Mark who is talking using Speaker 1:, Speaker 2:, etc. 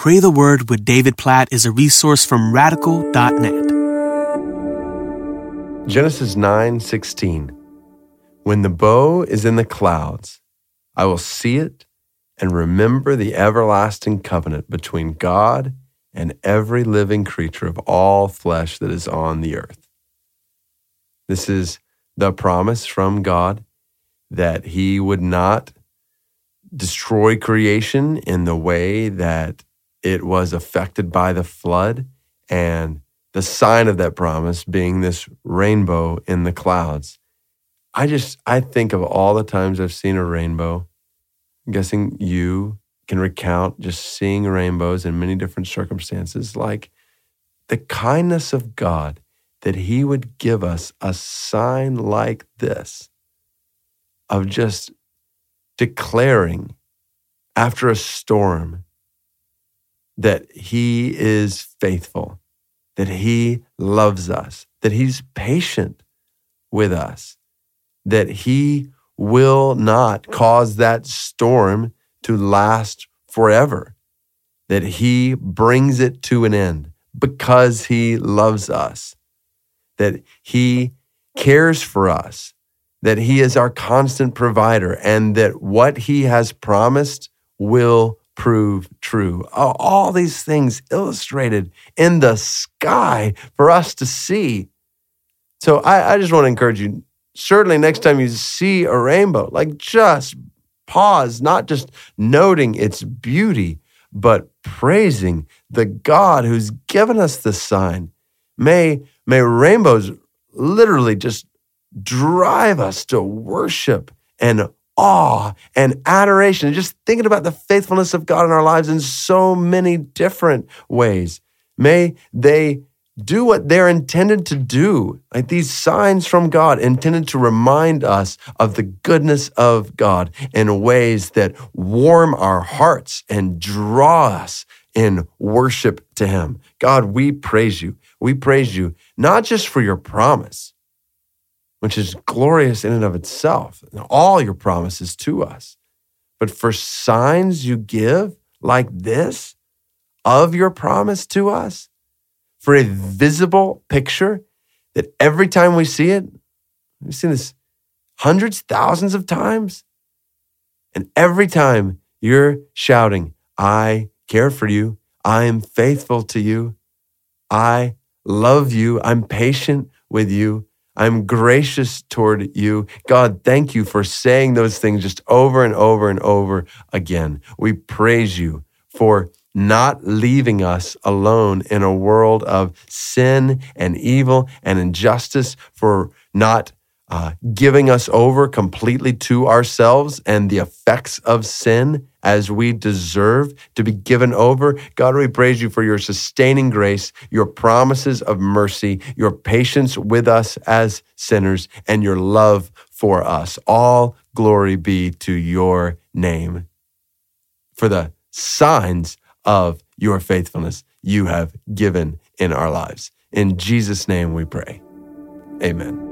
Speaker 1: Pray the Word with David Platt is a resource from radical.net.
Speaker 2: Genesis 9:16 When the bow is in the clouds, I will see it and remember the everlasting covenant between God and every living creature of all flesh that is on the earth. This is the promise from God that he would not destroy creation in the way that it was affected by the flood and the sign of that promise being this rainbow in the clouds. I just, I think of all the times I've seen a rainbow. I'm guessing you can recount just seeing rainbows in many different circumstances, like the kindness of God that He would give us a sign like this of just declaring after a storm that He is faithful, that He loves us, that He's patient with us, that He will not cause that storm to last forever, that He brings it to an end because He loves us, that He cares for us, that He is our constant provider, and that what He has promised will prove true. All these things illustrated in the sky for us to see. So I, I just want to encourage you certainly next time you see a rainbow, like just pause, not just noting its beauty, but praising the God who's given us the sign. May, may rainbows literally just drive us to worship and awe and adoration and just thinking about the faithfulness of God in our lives in so many different ways. May they do what they're intended to do. Like these signs from God intended to remind us of the goodness of God in ways that warm our hearts and draw us in worship to Him. God, we praise you. We praise you not just for your promise, which is glorious in and of itself, and all your promises to us. But for signs you give like this of your promise to us, for a visible picture that every time we see it, we've seen this hundreds, thousands of times. And every time you're shouting, I care for you, I am faithful to you, I love you, I'm patient with you, I'm gracious toward you. God, thank you for saying those things just over and over and over again. We praise you for not leaving us alone in a world of sin and evil and injustice, for not uh, giving us over completely to ourselves and the effects of sin as we deserve to be given over. God, we praise you for your sustaining grace, your promises of mercy, your patience with us as sinners, and your love for us. All glory be to your name for the signs of your faithfulness you have given in our lives. In Jesus' name we pray. Amen.